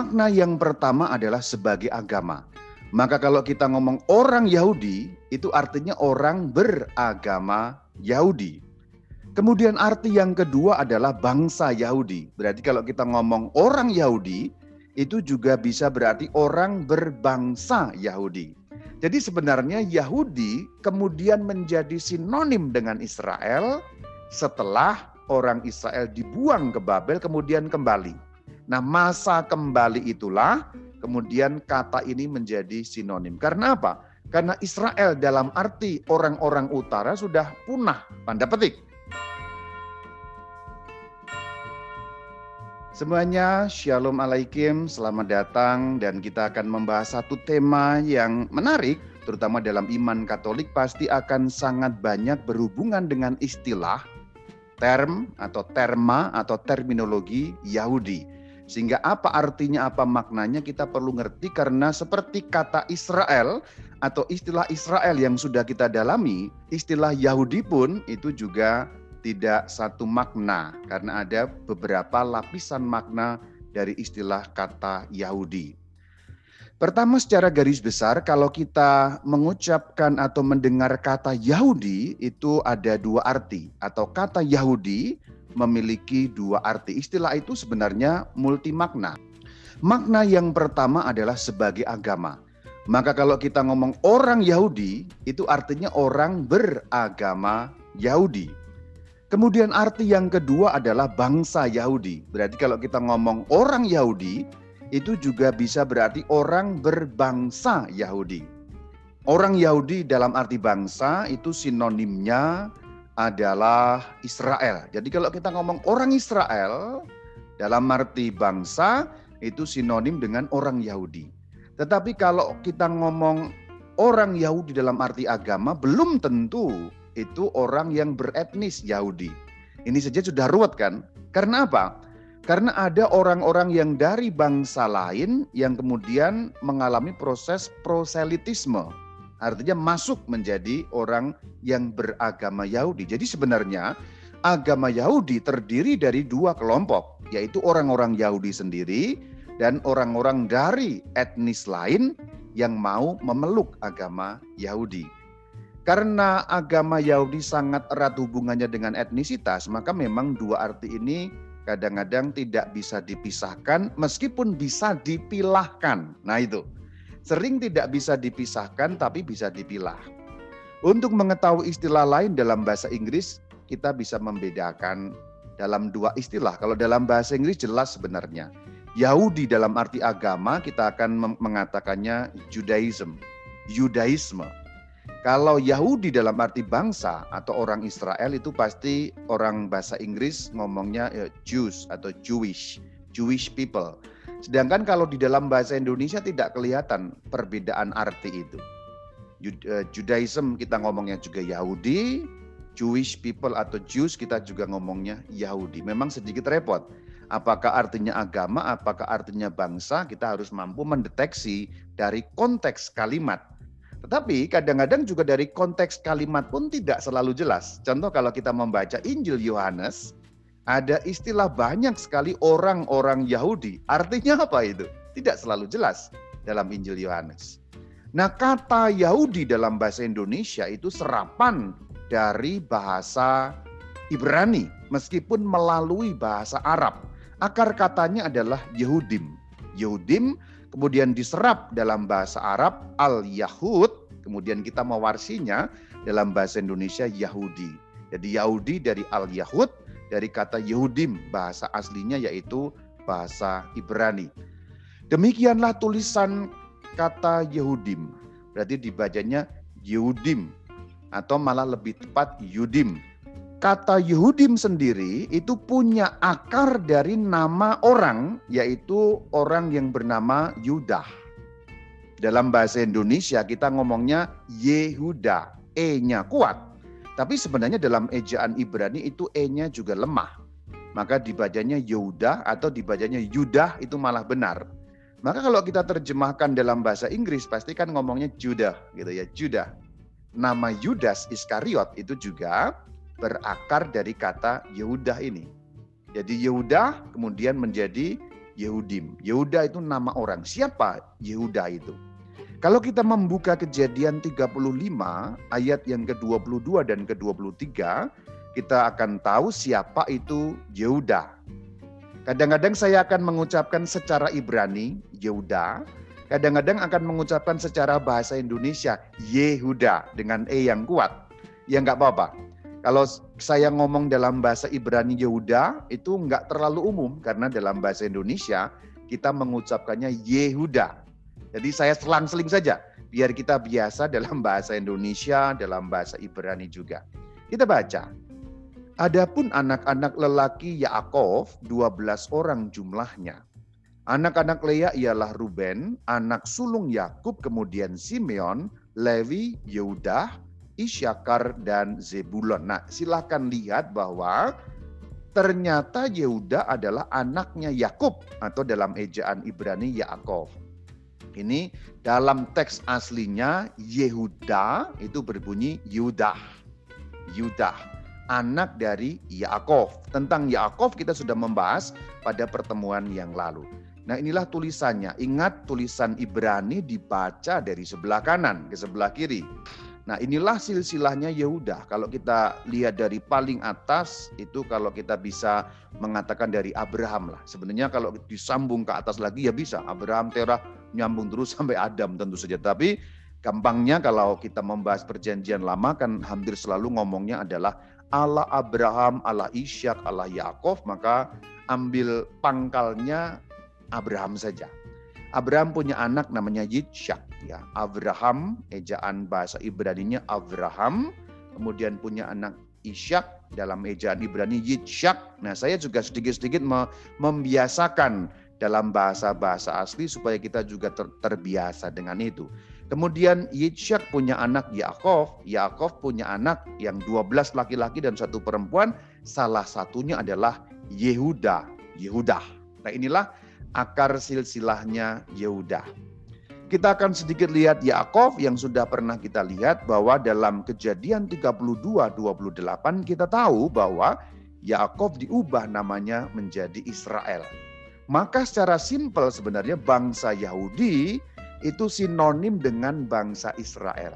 makna yang pertama adalah sebagai agama. Maka kalau kita ngomong orang Yahudi, itu artinya orang beragama Yahudi. Kemudian arti yang kedua adalah bangsa Yahudi. Berarti kalau kita ngomong orang Yahudi, itu juga bisa berarti orang berbangsa Yahudi. Jadi sebenarnya Yahudi kemudian menjadi sinonim dengan Israel setelah orang Israel dibuang ke Babel kemudian kembali. Nah masa kembali itulah kemudian kata ini menjadi sinonim. Karena apa? Karena Israel dalam arti orang-orang utara sudah punah, tanda petik. Semuanya Shalom Alaikum, selamat datang dan kita akan membahas satu tema yang menarik terutama dalam iman Katolik pasti akan sangat banyak berhubungan dengan istilah, term atau terma atau terminologi Yahudi. Sehingga apa artinya, apa maknanya kita perlu ngerti karena seperti kata Israel atau istilah Israel yang sudah kita dalami, istilah Yahudi pun itu juga tidak satu makna karena ada beberapa lapisan makna dari istilah kata Yahudi. Pertama secara garis besar kalau kita mengucapkan atau mendengar kata Yahudi itu ada dua arti atau kata Yahudi memiliki dua arti. Istilah itu sebenarnya multi makna. Makna yang pertama adalah sebagai agama. Maka kalau kita ngomong orang Yahudi itu artinya orang beragama Yahudi. Kemudian arti yang kedua adalah bangsa Yahudi. Berarti kalau kita ngomong orang Yahudi, itu juga bisa berarti orang berbangsa Yahudi. Orang Yahudi dalam arti bangsa itu sinonimnya adalah Israel. Jadi kalau kita ngomong orang Israel dalam arti bangsa itu sinonim dengan orang Yahudi. Tetapi kalau kita ngomong orang Yahudi dalam arti agama belum tentu itu orang yang beretnis Yahudi. Ini saja sudah ruwet kan? Karena apa? Karena ada orang-orang yang dari bangsa lain yang kemudian mengalami proses proselitisme. Artinya masuk menjadi orang yang beragama Yahudi. Jadi sebenarnya agama Yahudi terdiri dari dua kelompok, yaitu orang-orang Yahudi sendiri dan orang-orang dari etnis lain yang mau memeluk agama Yahudi. Karena agama Yahudi sangat erat hubungannya dengan etnisitas, maka memang dua arti ini kadang-kadang tidak bisa dipisahkan meskipun bisa dipilahkan. Nah itu, sering tidak bisa dipisahkan tapi bisa dipilah. Untuk mengetahui istilah lain dalam bahasa Inggris, kita bisa membedakan dalam dua istilah. Kalau dalam bahasa Inggris jelas sebenarnya. Yahudi dalam arti agama kita akan mengatakannya Judaism, Yudaisme. Kalau Yahudi dalam arti bangsa atau orang Israel itu pasti orang bahasa Inggris ngomongnya ya, Jews atau Jewish, Jewish people. Sedangkan kalau di dalam bahasa Indonesia tidak kelihatan perbedaan arti itu. Eh, Judaism kita ngomongnya juga Yahudi, Jewish people atau Jews kita juga ngomongnya Yahudi. Memang sedikit repot. Apakah artinya agama, apakah artinya bangsa, kita harus mampu mendeteksi dari konteks kalimat tetapi kadang-kadang juga dari konteks kalimat pun tidak selalu jelas. Contoh kalau kita membaca Injil Yohanes, ada istilah banyak sekali orang-orang Yahudi. Artinya apa itu? Tidak selalu jelas dalam Injil Yohanes. Nah kata Yahudi dalam bahasa Indonesia itu serapan dari bahasa Ibrani meskipun melalui bahasa Arab. Akar katanya adalah Yehudim. Yehudim kemudian diserap dalam bahasa Arab al-Yahud, kemudian kita mewarsinya dalam bahasa Indonesia Yahudi. Jadi Yahudi dari al-Yahud, dari kata Yehudim, bahasa aslinya yaitu bahasa Ibrani. Demikianlah tulisan kata Yehudim. Berarti dibacanya Yehudim atau malah lebih tepat Yudim kata Yehudim sendiri itu punya akar dari nama orang, yaitu orang yang bernama Yudah. Dalam bahasa Indonesia kita ngomongnya Yehuda, E-nya kuat. Tapi sebenarnya dalam ejaan Ibrani itu E-nya juga lemah. Maka dibacanya Yehuda atau dibacanya Yudah itu malah benar. Maka kalau kita terjemahkan dalam bahasa Inggris pasti kan ngomongnya Judah gitu ya, Judah. Nama Yudas Iskariot itu juga berakar dari kata Yehuda ini. Jadi Yehuda kemudian menjadi Yehudim. Yehuda itu nama orang. Siapa Yehuda itu? Kalau kita membuka kejadian 35 ayat yang ke-22 dan ke-23, kita akan tahu siapa itu Yehuda. Kadang-kadang saya akan mengucapkan secara Ibrani, Yehuda. Kadang-kadang akan mengucapkan secara bahasa Indonesia, Yehuda dengan E yang kuat. Ya nggak apa-apa. Kalau saya ngomong dalam bahasa Ibrani Yehuda, itu nggak terlalu umum. Karena dalam bahasa Indonesia, kita mengucapkannya Yehuda. Jadi saya selang-seling saja, biar kita biasa dalam bahasa Indonesia, dalam bahasa Ibrani juga. Kita baca, Adapun anak-anak lelaki Yaakov 12 orang jumlahnya. Anak-anak Lea ialah Ruben, anak sulung Yakub, kemudian Simeon, Levi, Yehuda, Isyakar, dan Zebulon. Nah, silahkan lihat bahwa ternyata Yehuda adalah anaknya Yakub atau dalam ejaan Ibrani Yaakov. Ini dalam teks aslinya Yehuda itu berbunyi Yudah. Yudah anak dari Yaakov. Tentang Yaakov kita sudah membahas pada pertemuan yang lalu. Nah inilah tulisannya. Ingat tulisan Ibrani dibaca dari sebelah kanan ke sebelah kiri. Nah inilah silsilahnya Yehuda. Kalau kita lihat dari paling atas itu kalau kita bisa mengatakan dari Abraham lah. Sebenarnya kalau disambung ke atas lagi ya bisa. Abraham, Terah nyambung terus sampai Adam tentu saja. Tapi gampangnya kalau kita membahas perjanjian lama kan hampir selalu ngomongnya adalah Allah Abraham, Allah Ishak, Allah Yakov, maka ambil pangkalnya Abraham saja. Abraham punya anak namanya Yitzhak ya. Abraham ejaan bahasa Ibrani-nya Abraham, kemudian punya anak Ishak dalam ejaan Ibrani Yitzhak. Nah, saya juga sedikit-sedikit membiasakan dalam bahasa-bahasa asli supaya kita juga ter terbiasa dengan itu. Kemudian Yitzhak punya anak Yaakov, Yaakov punya anak yang 12 laki-laki dan satu perempuan, salah satunya adalah Yehuda, Yehuda. Nah inilah akar silsilahnya Yehuda. Kita akan sedikit lihat Yaakov yang sudah pernah kita lihat bahwa dalam kejadian 32 28 kita tahu bahwa Yaakov diubah namanya menjadi Israel. Maka secara simpel sebenarnya bangsa Yahudi itu sinonim dengan bangsa Israel.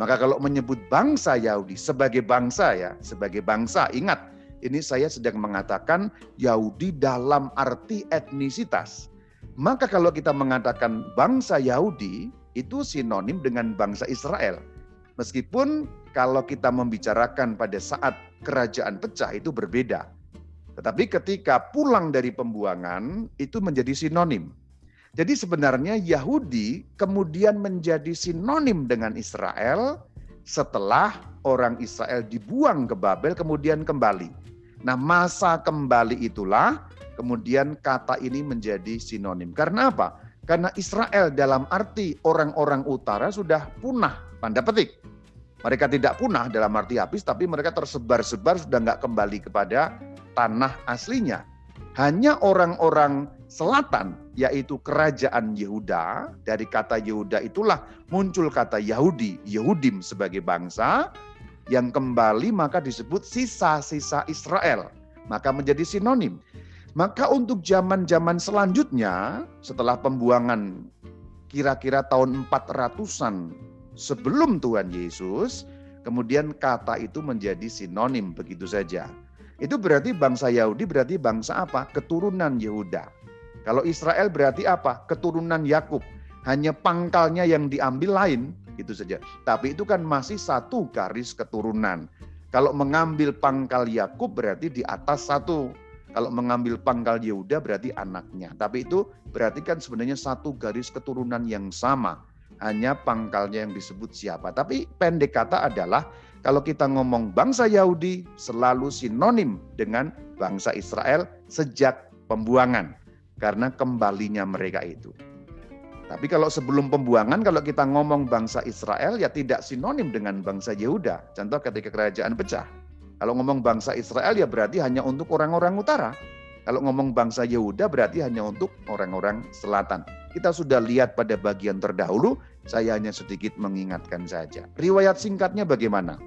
Maka kalau menyebut bangsa Yahudi sebagai bangsa ya, sebagai bangsa, ingat ini saya sedang mengatakan Yahudi dalam arti etnisitas. Maka kalau kita mengatakan bangsa Yahudi itu sinonim dengan bangsa Israel. Meskipun kalau kita membicarakan pada saat kerajaan pecah itu berbeda. Tetapi ketika pulang dari pembuangan itu menjadi sinonim. Jadi sebenarnya Yahudi kemudian menjadi sinonim dengan Israel setelah orang Israel dibuang ke Babel kemudian kembali. Nah masa kembali itulah kemudian kata ini menjadi sinonim. Karena apa? Karena Israel dalam arti orang-orang utara sudah punah, tanda petik. Mereka tidak punah dalam arti habis, tapi mereka tersebar-sebar sudah nggak kembali kepada tanah aslinya. Hanya orang-orang selatan, yaitu kerajaan Yehuda, dari kata Yehuda itulah muncul kata Yahudi, Yehudim sebagai bangsa, yang kembali maka disebut sisa-sisa Israel. Maka menjadi sinonim. Maka untuk zaman-zaman selanjutnya, setelah pembuangan kira-kira tahun 400-an sebelum Tuhan Yesus, kemudian kata itu menjadi sinonim begitu saja. Itu berarti bangsa Yahudi berarti bangsa apa? Keturunan Yehuda. Kalau Israel berarti apa? Keturunan Yakub. Hanya pangkalnya yang diambil lain, itu saja. Tapi itu kan masih satu garis keturunan. Kalau mengambil pangkal Yakub berarti di atas satu. Kalau mengambil pangkal Yehuda berarti anaknya. Tapi itu berarti kan sebenarnya satu garis keturunan yang sama. Hanya pangkalnya yang disebut siapa. Tapi pendek kata adalah kalau kita ngomong bangsa Yahudi selalu sinonim dengan bangsa Israel sejak pembuangan karena kembalinya mereka itu. Tapi kalau sebelum pembuangan kalau kita ngomong bangsa Israel ya tidak sinonim dengan bangsa Yehuda. Contoh ketika kerajaan pecah. Kalau ngomong bangsa Israel ya berarti hanya untuk orang-orang utara. Kalau ngomong bangsa Yehuda berarti hanya untuk orang-orang selatan. Kita sudah lihat pada bagian terdahulu, saya hanya sedikit mengingatkan saja. Riwayat singkatnya bagaimana?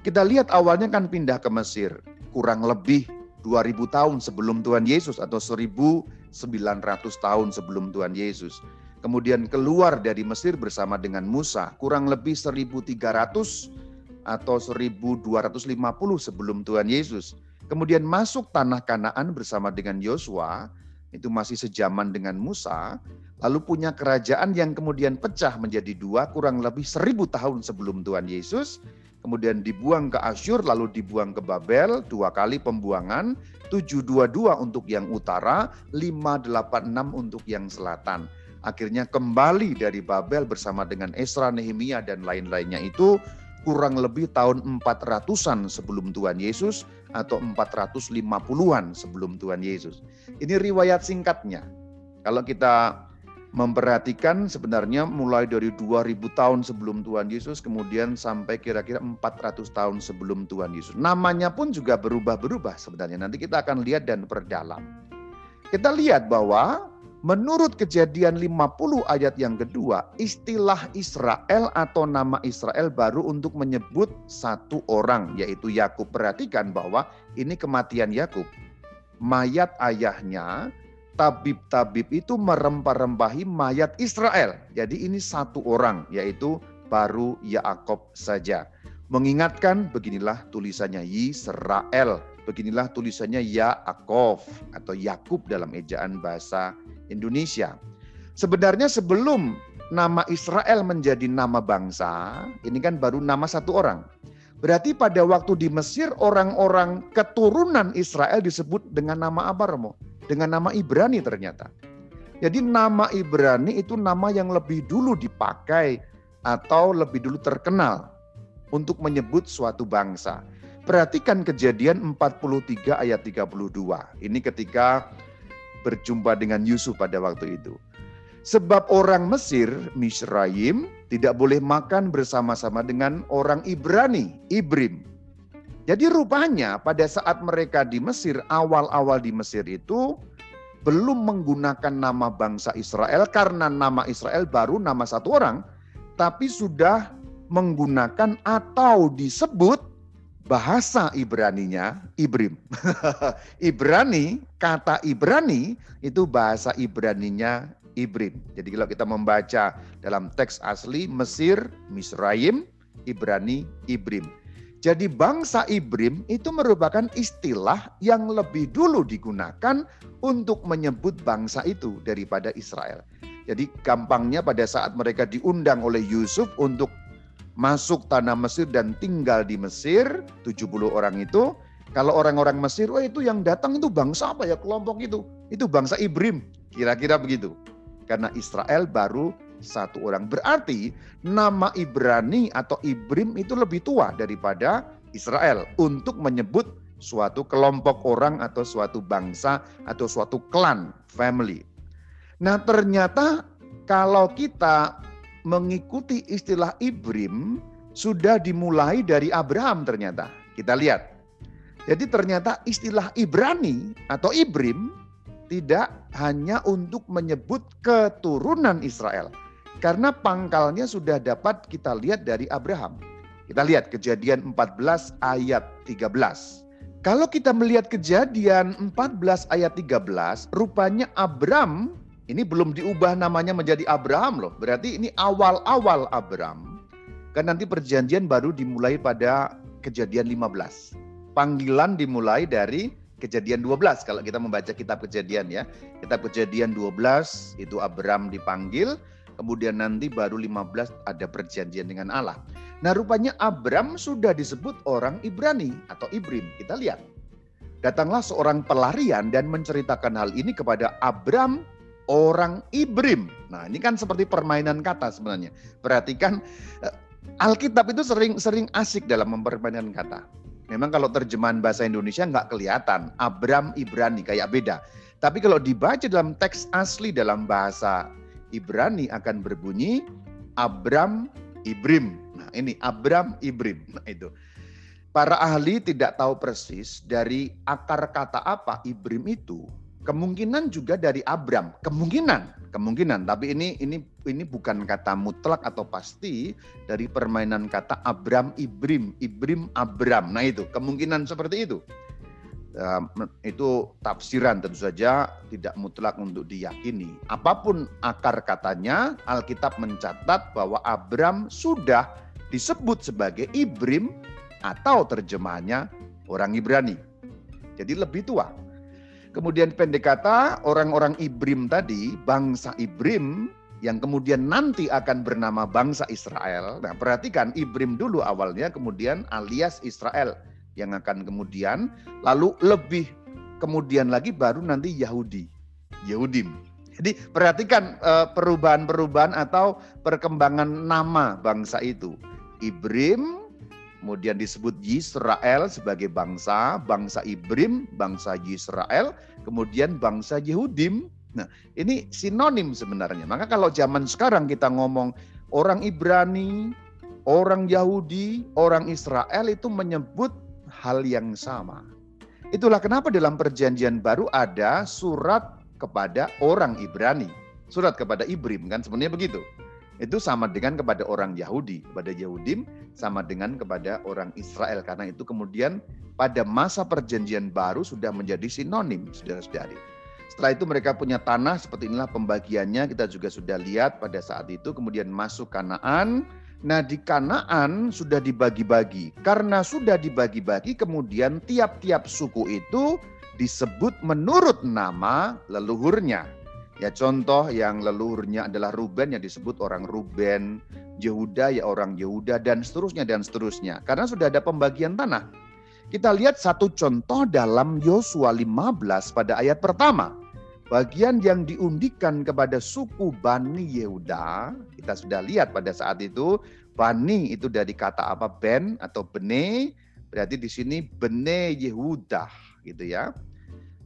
Kita lihat awalnya kan pindah ke Mesir, kurang lebih 2000 tahun sebelum Tuhan Yesus atau 1100 900 tahun sebelum Tuhan Yesus. Kemudian keluar dari Mesir bersama dengan Musa, kurang lebih 1300 atau 1250 sebelum Tuhan Yesus. Kemudian masuk tanah Kanaan bersama dengan Yosua, itu masih sejaman dengan Musa, lalu punya kerajaan yang kemudian pecah menjadi dua kurang lebih seribu tahun sebelum Tuhan Yesus, kemudian dibuang ke Asyur, lalu dibuang ke Babel, dua kali pembuangan, 722 untuk yang utara, 586 untuk yang selatan. Akhirnya kembali dari Babel bersama dengan Esra, Nehemia, dan lain-lainnya itu kurang lebih tahun 400-an sebelum Tuhan Yesus atau 450-an sebelum Tuhan Yesus. Ini riwayat singkatnya. Kalau kita memperhatikan sebenarnya mulai dari 2000 tahun sebelum Tuhan Yesus kemudian sampai kira-kira 400 tahun sebelum Tuhan Yesus. Namanya pun juga berubah-berubah sebenarnya. Nanti kita akan lihat dan perdalam. Kita lihat bahwa menurut kejadian 50 ayat yang kedua, istilah Israel atau nama Israel baru untuk menyebut satu orang yaitu Yakub. Perhatikan bahwa ini kematian Yakub. Mayat ayahnya tabib-tabib itu merempah-rempahi mayat Israel. Jadi ini satu orang, yaitu baru Yaakov saja. Mengingatkan beginilah tulisannya Yisrael, beginilah tulisannya Yaakov atau Yakub dalam ejaan bahasa Indonesia. Sebenarnya sebelum nama Israel menjadi nama bangsa, ini kan baru nama satu orang. Berarti pada waktu di Mesir orang-orang keturunan Israel disebut dengan nama apa Romo? dengan nama Ibrani ternyata. Jadi nama Ibrani itu nama yang lebih dulu dipakai atau lebih dulu terkenal untuk menyebut suatu bangsa. Perhatikan kejadian 43 ayat 32. Ini ketika berjumpa dengan Yusuf pada waktu itu. Sebab orang Mesir, Misraim, tidak boleh makan bersama-sama dengan orang Ibrani, Ibrim. Jadi rupanya pada saat mereka di Mesir, awal-awal di Mesir itu belum menggunakan nama bangsa Israel karena nama Israel baru nama satu orang, tapi sudah menggunakan atau disebut bahasa Ibraninya Ibrim. Ibrani, kata Ibrani itu bahasa Ibraninya Ibrim. Jadi kalau kita membaca dalam teks asli Mesir, Misraim, Ibrani, Ibrim. Jadi bangsa Ibrim itu merupakan istilah yang lebih dulu digunakan untuk menyebut bangsa itu daripada Israel. Jadi gampangnya pada saat mereka diundang oleh Yusuf untuk masuk tanah Mesir dan tinggal di Mesir, 70 orang itu, kalau orang-orang Mesir, oh itu yang datang itu bangsa apa ya kelompok itu? Itu bangsa Ibrim, kira-kira begitu. Karena Israel baru satu orang. Berarti nama Ibrani atau Ibrim itu lebih tua daripada Israel untuk menyebut suatu kelompok orang atau suatu bangsa atau suatu klan, family. Nah ternyata kalau kita mengikuti istilah Ibrim sudah dimulai dari Abraham ternyata. Kita lihat. Jadi ternyata istilah Ibrani atau Ibrim tidak hanya untuk menyebut keturunan Israel, karena pangkalnya sudah dapat kita lihat dari Abraham. Kita lihat kejadian 14 ayat 13. Kalau kita melihat kejadian 14 ayat 13, rupanya Abram ini belum diubah namanya menjadi Abraham loh. Berarti ini awal-awal Abram. Kan nanti perjanjian baru dimulai pada kejadian 15. Panggilan dimulai dari kejadian 12 kalau kita membaca kitab kejadian ya. Kitab kejadian 12 itu Abram dipanggil, kemudian nanti baru 15 ada perjanjian dengan Allah. Nah rupanya Abram sudah disebut orang Ibrani atau Ibrim. Kita lihat. Datanglah seorang pelarian dan menceritakan hal ini kepada Abram orang Ibrim. Nah ini kan seperti permainan kata sebenarnya. Perhatikan eh, Alkitab itu sering-sering asik dalam mempermainkan kata. Memang kalau terjemahan bahasa Indonesia nggak kelihatan. Abram Ibrani kayak beda. Tapi kalau dibaca dalam teks asli dalam bahasa Ibrani akan berbunyi Abram Ibrim. Nah ini Abram Ibrim. Nah itu. Para ahli tidak tahu persis dari akar kata apa Ibrim itu. Kemungkinan juga dari Abram, kemungkinan, kemungkinan. Tapi ini ini ini bukan kata mutlak atau pasti dari permainan kata Abram Ibrim, Ibrim Abram. Nah itu kemungkinan seperti itu. itu tafsiran tentu saja tidak mutlak untuk diyakini. Apa pun akar katanya, Alkitab mencatat bahwa Abram sudah disebut sebagai Ibrim atau terjemahannya orang Ibrani. Jadi lebih tua. Kemudian pendek kata orang-orang Ibrim tadi, bangsa Ibrim yang kemudian nanti akan bernama bangsa Israel. Nah, perhatikan Ibrim dulu awalnya kemudian alias Israel yang akan kemudian lalu lebih kemudian lagi baru nanti Yahudi, Yahudim. Jadi perhatikan eh, perubahan-perubahan atau perkembangan nama bangsa itu. Ibrim, kemudian disebut Yisrael sebagai bangsa, bangsa Ibrim, bangsa Yisrael, kemudian bangsa Yehudim. Nah, ini sinonim sebenarnya. Maka kalau zaman sekarang kita ngomong orang Ibrani, orang Yahudi, orang Israel itu menyebut hal yang sama. Itulah kenapa dalam perjanjian baru ada surat kepada orang Ibrani. Surat kepada Ibrim kan sebenarnya begitu. Itu sama dengan kepada orang Yahudi. Kepada Yahudim sama dengan kepada orang Israel. Karena itu kemudian pada masa perjanjian baru sudah menjadi sinonim saudara-saudari. Setelah itu mereka punya tanah seperti inilah pembagiannya kita juga sudah lihat pada saat itu kemudian masuk Kanaan Nah di Kanaan sudah dibagi-bagi. Karena sudah dibagi-bagi kemudian tiap-tiap suku itu disebut menurut nama leluhurnya. Ya contoh yang leluhurnya adalah Ruben yang disebut orang Ruben, Yehuda ya orang Yehuda dan seterusnya dan seterusnya. Karena sudah ada pembagian tanah. Kita lihat satu contoh dalam Yosua 15 pada ayat pertama. Bagian yang diundikan kepada suku Bani Yehuda, kita sudah lihat pada saat itu, Bani itu dari kata apa? Ben atau Bene, berarti di sini Bene Yehuda gitu ya.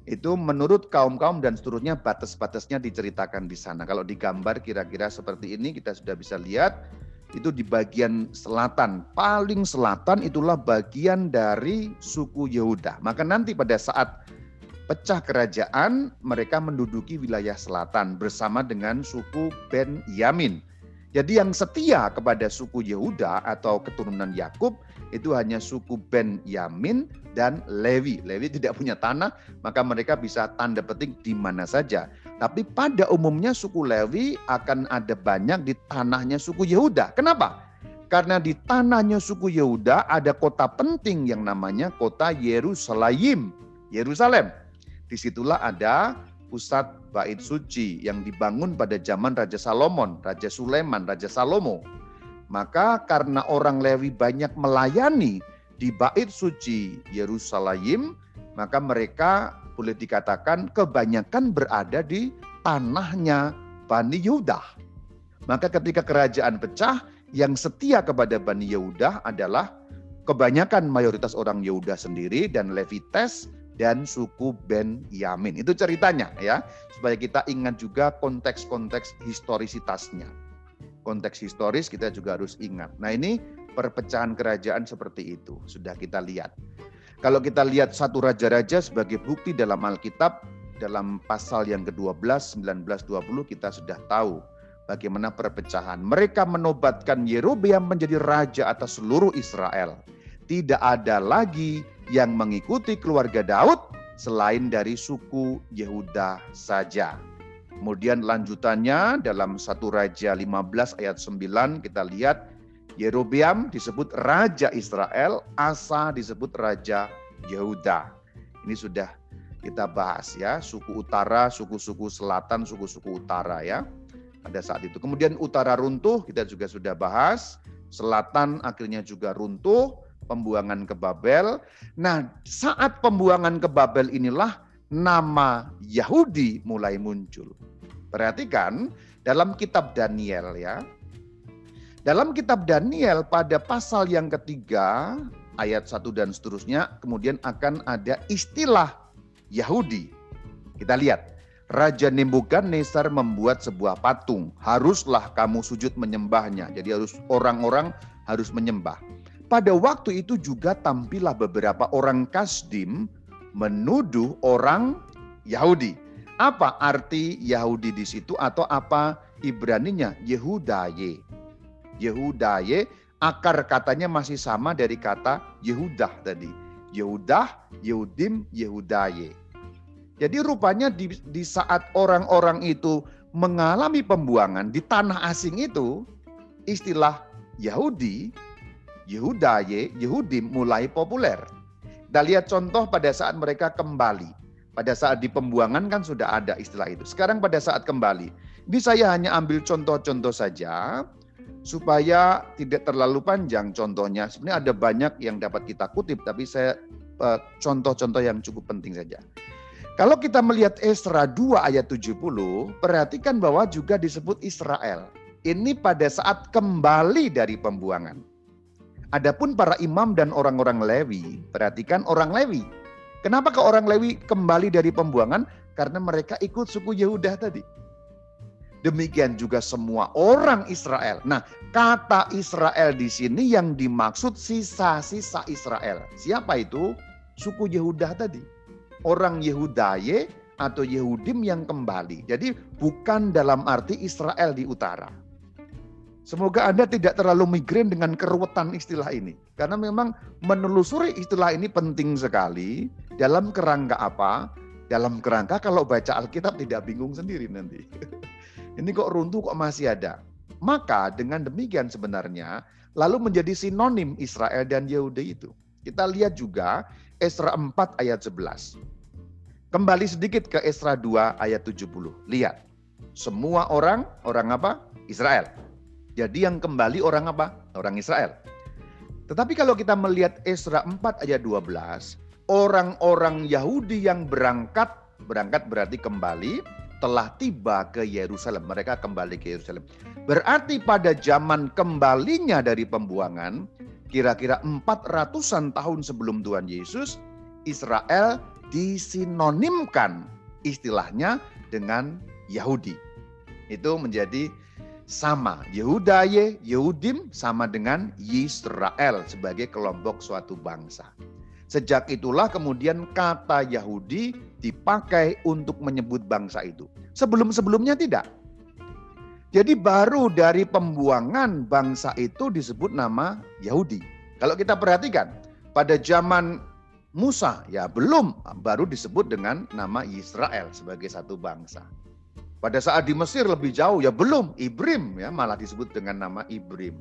Itu menurut kaum-kaum dan seterusnya batas-batasnya diceritakan di sana. Kalau digambar kira-kira seperti ini kita sudah bisa lihat itu di bagian selatan. Paling selatan itulah bagian dari suku Yehuda. Maka nanti pada saat pecah kerajaan, mereka menduduki wilayah selatan bersama dengan suku Ben Yamin. Jadi yang setia kepada suku Yehuda atau keturunan Yakub itu hanya suku Ben Yamin dan Lewi. Lewi tidak punya tanah, maka mereka bisa tanda petik di mana saja. Tapi pada umumnya suku Lewi akan ada banyak di tanahnya suku Yehuda. Kenapa? Karena di tanahnya suku Yehuda ada kota penting yang namanya kota Yerusalem. Yerusalem. Di situlah ada pusat bait suci yang dibangun pada zaman Raja Salomon, Raja Sulaiman, Raja Salomo. Maka karena orang Lewi banyak melayani di bait suci Yerusalem, maka mereka boleh dikatakan kebanyakan berada di tanahnya Bani Yehuda. Maka ketika kerajaan pecah, yang setia kepada Bani Yehuda adalah kebanyakan mayoritas orang Yehuda sendiri dan Levites dan suku Ben Yamin. Itu ceritanya ya, supaya kita ingat juga konteks-konteks historisitasnya. Konteks historis kita juga harus ingat. Nah ini perpecahan kerajaan seperti itu, sudah kita lihat. Kalau kita lihat satu raja-raja sebagai bukti dalam Alkitab, dalam pasal yang ke-12, 19-20 kita sudah tahu bagaimana perpecahan. Mereka menobatkan Yerobeam menjadi raja atas seluruh Israel. Tidak ada lagi yang mengikuti keluarga Daud selain dari suku Yehuda saja. Kemudian lanjutannya dalam satu Raja 15 ayat 9 kita lihat Yerobeam disebut Raja Israel, Asa disebut Raja Yehuda. Ini sudah kita bahas ya, suku utara, suku-suku selatan, suku-suku utara ya. Pada saat itu. Kemudian utara runtuh kita juga sudah bahas, selatan akhirnya juga runtuh, pembuangan ke Babel. Nah, saat pembuangan ke Babel inilah nama Yahudi mulai muncul. Perhatikan dalam kitab Daniel ya. Dalam kitab Daniel pada pasal yang ketiga ayat satu dan seterusnya kemudian akan ada istilah Yahudi. Kita lihat. Raja Nebukadnezar membuat sebuah patung. Haruslah kamu sujud menyembahnya. Jadi harus orang-orang harus menyembah. Pada waktu itu juga tampillah beberapa orang Kasdim menuduh orang Yahudi. Apa arti Yahudi di situ atau apa Ibraninya? Yehudaye. Yehudaye akar katanya masih sama dari kata Yehuda tadi. Yehudah, Yehudim, Yehudaye. Jadi rupanya di, di saat orang-orang itu mengalami pembuangan di tanah asing itu, istilah Yahudi, Yehudaye, Yehudim mulai populer. Kita lihat contoh pada saat mereka kembali. Pada saat di pembuangan kan sudah ada istilah itu. Sekarang pada saat kembali. Ini saya hanya ambil contoh-contoh saja supaya tidak terlalu panjang contohnya. Sebenarnya ada banyak yang dapat kita kutip, tapi saya eh, contoh-contoh yang cukup penting saja. Kalau kita melihat Esra 2 ayat 70, perhatikan bahwa juga disebut Israel. Ini pada saat kembali dari pembuangan. Adapun para imam dan orang-orang Lewi, perhatikan orang Lewi. Kenapa ke orang Lewi kembali dari pembuangan? Karena mereka ikut suku Yehuda tadi. Demikian juga semua orang Israel. Nah, kata Israel di sini yang dimaksud sisa-sisa Israel. Siapa itu? Suku Yehuda tadi orang Yehudaye atau Yehudim yang kembali. Jadi bukan dalam arti Israel di utara. Semoga Anda tidak terlalu migrain dengan keruwetan istilah ini. Karena memang menelusuri istilah ini penting sekali. Dalam kerangka apa? Dalam kerangka kalau baca Alkitab tidak bingung sendiri nanti. ini kok runtuh kok masih ada. Maka dengan demikian sebenarnya lalu menjadi sinonim Israel dan Yahudi itu. Kita lihat juga Esra 4 ayat 11. Kembali sedikit ke Esra 2 ayat 70. Lihat. Semua orang, orang apa? Israel. Jadi yang kembali orang apa? Orang Israel. Tetapi kalau kita melihat Esra 4 ayat 12, orang-orang Yahudi yang berangkat, berangkat berarti kembali, telah tiba ke Yerusalem. Mereka kembali ke Yerusalem. Berarti pada zaman kembalinya dari pembuangan, kira-kira 400-an tahun sebelum Tuhan Yesus, Israel disinonimkan istilahnya dengan Yahudi. Itu menjadi sama. Yehudaye, Yehudim sama dengan Yisrael sebagai kelompok suatu bangsa. Sejak itulah kemudian kata Yahudi dipakai untuk menyebut bangsa itu. Sebelum-sebelumnya tidak. Jadi baru dari pembuangan bangsa itu disebut nama Yahudi. Kalau kita perhatikan, pada zaman Musa ya belum baru disebut dengan nama Israel sebagai satu bangsa. Pada saat di Mesir lebih jauh ya belum Ibrim ya malah disebut dengan nama Ibrim.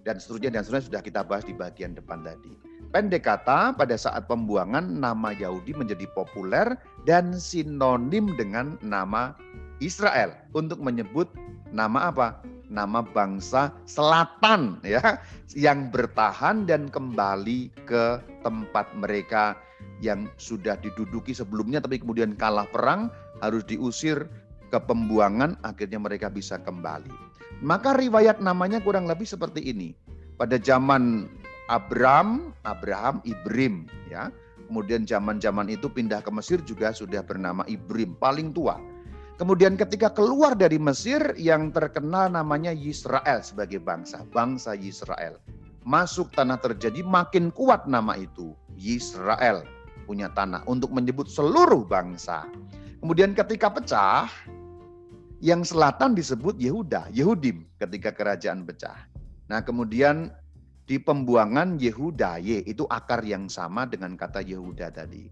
Dan seterusnya dan seterusnya sudah kita bahas di bagian depan tadi. Pendek kata pada saat pembuangan nama Yahudi menjadi populer dan sinonim dengan nama Israel untuk menyebut nama apa? nama bangsa selatan ya yang bertahan dan kembali ke tempat mereka yang sudah diduduki sebelumnya tapi kemudian kalah perang harus diusir ke pembuangan akhirnya mereka bisa kembali. Maka riwayat namanya kurang lebih seperti ini. Pada zaman Abram, Abraham, Ibrim ya. Kemudian zaman-zaman itu pindah ke Mesir juga sudah bernama Ibrim, paling tua Kemudian ketika keluar dari Mesir yang terkenal namanya Yisrael sebagai bangsa, bangsa Yisrael. Masuk tanah terjadi makin kuat nama itu, Yisrael punya tanah untuk menyebut seluruh bangsa. Kemudian ketika pecah, yang selatan disebut Yehuda, Yehudim ketika kerajaan pecah. Nah kemudian di pembuangan Yehudaye itu akar yang sama dengan kata Yehuda tadi.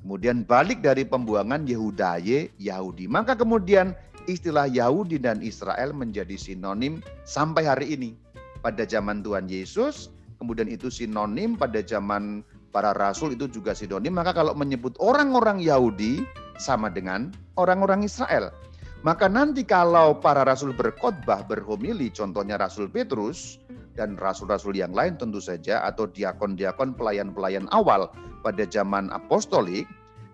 Kemudian balik dari pembuangan Yehudaye, Yahudi. Maka kemudian istilah Yahudi dan Israel menjadi sinonim sampai hari ini. Pada zaman Tuhan Yesus, kemudian itu sinonim pada zaman para rasul itu juga sinonim. Maka kalau menyebut orang-orang Yahudi sama dengan orang-orang Israel. Maka nanti kalau para rasul berkhotbah, berhomili, contohnya Rasul Petrus dan rasul-rasul yang lain tentu saja, atau diakon-diakon pelayan-pelayan awal pada zaman apostolik,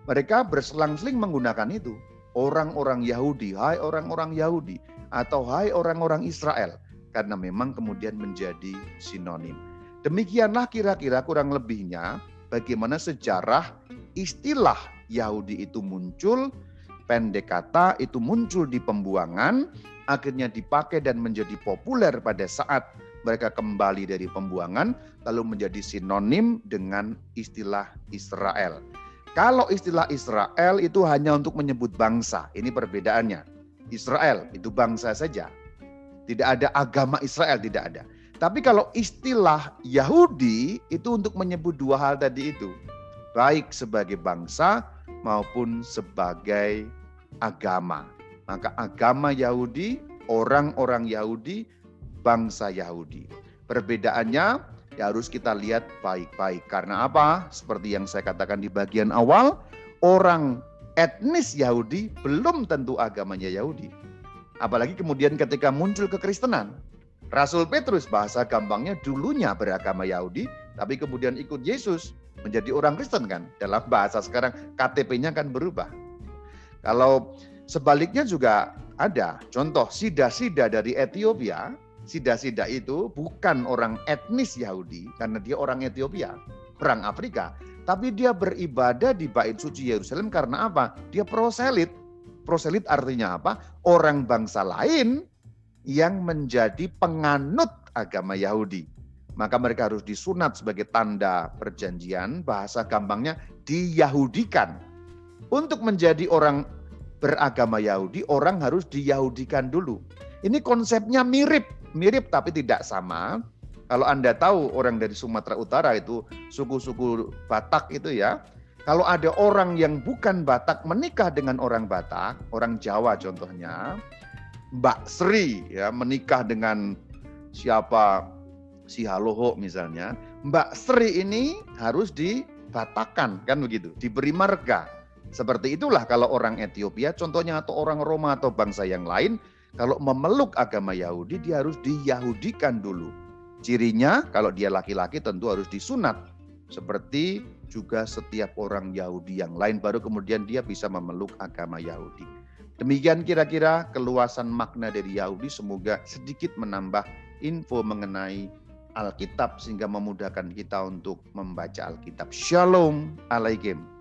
mereka berselang-seling menggunakan itu. Orang-orang Yahudi, hai orang-orang Yahudi, atau hai orang-orang Israel. Karena memang kemudian menjadi sinonim. Demikianlah kira-kira kurang lebihnya bagaimana sejarah istilah Yahudi itu muncul, pendek kata itu muncul di pembuangan, akhirnya dipakai dan menjadi populer pada saat mereka kembali dari pembuangan, lalu menjadi sinonim dengan istilah Israel. Kalau istilah Israel itu hanya untuk menyebut bangsa, ini perbedaannya. Israel itu bangsa saja. Tidak ada agama Israel, tidak ada. Tapi kalau istilah Yahudi itu untuk menyebut dua hal tadi itu. Baik sebagai bangsa maupun sebagai agama. Maka agama Yahudi, orang-orang Yahudi, bangsa Yahudi. Perbedaannya ya harus kita lihat baik-baik. Karena apa? Seperti yang saya katakan di bagian awal, orang etnis Yahudi belum tentu agamanya Yahudi. Apalagi kemudian ketika muncul kekristenan. Rasul Petrus bahasa gampangnya dulunya beragama Yahudi, tapi kemudian ikut Yesus menjadi orang Kristen kan. Dalam bahasa sekarang KTP-nya kan berubah. Kalau sebaliknya juga ada. Contoh Sida-Sida dari Ethiopia, Sida-Sida itu bukan orang etnis Yahudi karena dia orang Ethiopia, orang Afrika, tapi dia beribadah di bait suci Yerusalem karena apa? Dia proselit. Proselit artinya apa? Orang bangsa lain yang menjadi penganut agama Yahudi. Maka mereka harus disunat sebagai tanda perjanjian, bahasa gampangnya diyahudikan. Untuk menjadi orang beragama Yahudi, orang harus diyahudikan dulu. Ini konsepnya mirip, mirip tapi tidak sama. Kalau Anda tahu orang dari Sumatera Utara itu suku-suku Batak itu ya, kalau ada orang yang bukan Batak menikah dengan orang Batak, orang Jawa contohnya, Mbak Sri ya menikah dengan siapa si Haloho misalnya, Mbak Sri ini harus dibatakan kan begitu, diberi marga. Seperti itulah kalau orang Ethiopia contohnya atau orang Roma atau bangsa yang lain kalau memeluk agama Yahudi dia harus diyahudikan dulu Cirinya kalau dia laki-laki tentu harus disunat. Seperti juga setiap orang Yahudi yang lain baru kemudian dia bisa memeluk agama Yahudi. Demikian kira-kira keluasan makna dari Yahudi semoga sedikit menambah info mengenai Alkitab sehingga memudahkan kita untuk membaca Alkitab. Shalom alaikum.